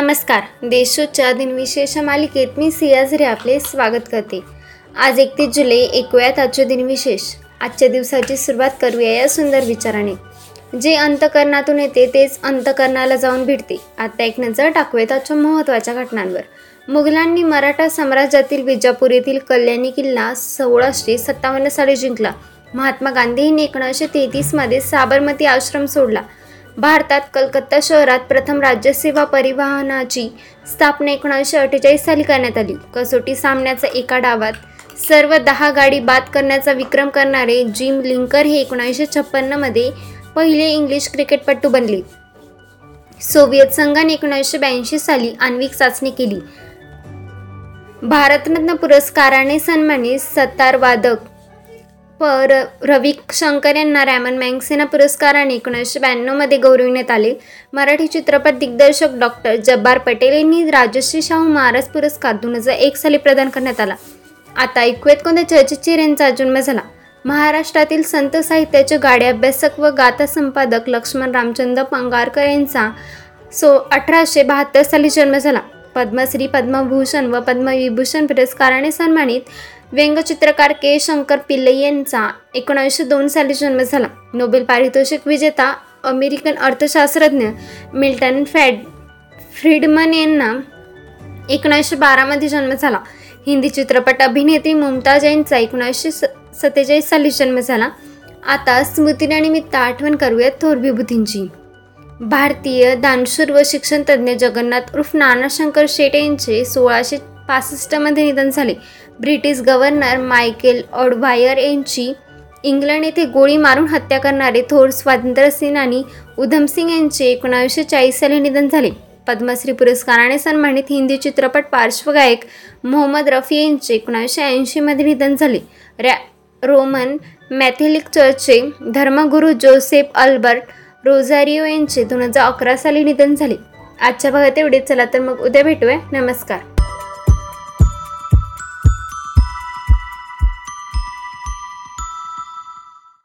नमस्कार. देशोच्या दिनविशेष मालिकेत मी सियाझरे आपले स्वागत करते. आज एकतीस जुलै ऐकूयात आजचे दिनविशेष. आजच्या दिवसाची सुरुवात करूया या सुंदर विचाराने. जे अंतकरणातून येते तेच अंतकरणाला जाऊन भिडते. आता एक नजर टाकूयात आजच्या महत्त्वाच्या घटनांवर. मुघलांनी मराठा साम्राज्यातील विजापूर येथील कल्याणी किल्ला सोळाशे सत्तावन्न साली जिंकला. महात्मा गांधींनी एकोणीसशे तेहतीसमध्ये साबरमती आश्रम सोडला. भारतात कलकत्ता शहरात प्रथम राज्यसेवा परिवहनाची स्थापना एकोणावीसशे अठ्ठेचाळीस साली करण्यात आली. कसोटी सामन्याचा एका डावात सर्व दहा गाडी बाद करण्याचा विक्रम करणारे जिम लिंकर हे एकोणीसशे छप्पन्नमध्ये पहिले इंग्लिश क्रिकेटपटू बनले. सोव्हिएत संघाने एकोणीसशे ब्याऐंशी साली आण्विक चाचणी केली. भारतरत्न पुरस्काराने सन्मानित सतार वादक पर रवी शंकर यांना रॅमन मँगसेना पुरस्काराने एकोणीसशे ब्याण्णवमध्ये गौरविण्यात आले. मराठी चित्रपट दिग्दर्शक डॉक्टर जब्बार पटेल यांनी राजश्री शाहू महाराज पुरस्कार दोन हजार एक साली प्रदान करण्यात आला. आता ऐकूयात कोणत्या चर्चित यांचा जन्म झाला महाराष्ट्रातील संत साहित्याचे गाडे अभ्यासक व गाथा संपादक लक्ष्मण रामचंद्र पंगारकर यांचा सो अठराशे बहात्तर साली जन्म झाला. पद्मश्री पद्मभूषण व पद्मविभूषण पुरस्काराने सन्मानित व्यंगचित्रकार के शंकर पिल्ले यांचा एकोणीसशे दोन साली जन्म झाला. नोबेल पारितोषिक विजेता अमेरिकन अर्थशास्त्रज्ञ मिल्टन फॅड फ्रीडमन यांना एकोणीसशे बारामध्ये जन्म झाला. हिंदी चित्रपट अभिनेत्री मुमताज यांचा एकोणीसशे स सत्तेचाळीस साली जन्म झाला. आता स्मृतीनिमित्त आठवण करूयात थोर विभूतींची. भारतीय दानशूर व शिक्षणतज्ज्ञ जगन्नाथ उर्फ नानाशंकर शेट यांचे सोळाशे पासष्टमध्ये निधन झाले. ब्रिटिश गव्हर्नर मायकेल ऑडवायर यांची इंग्लंड येथे गोळी मारून हत्या करणारे थोर स्वातंत्र्यसेनानी उधमसिंग यांचे एकोणावीसशे चाळीस साली निधन झाले. पद्मश्री पुरस्काराने सन्मानित हिंदी चित्रपट पार्श्वगायक मोहम्मद रफी यांचे एकोणावीसशे ऐंशीमध्ये निधन झाले. रॅ रोमन मॅथेलिक चर्चचे धर्मगुरू जोसेफ अल्बर्ट रोझारिओ यांचे दोन हजार अकरा साली निधन झाले. आजच्या भागात एवढे चला तर मग उद्या भेटूया. नमस्कार.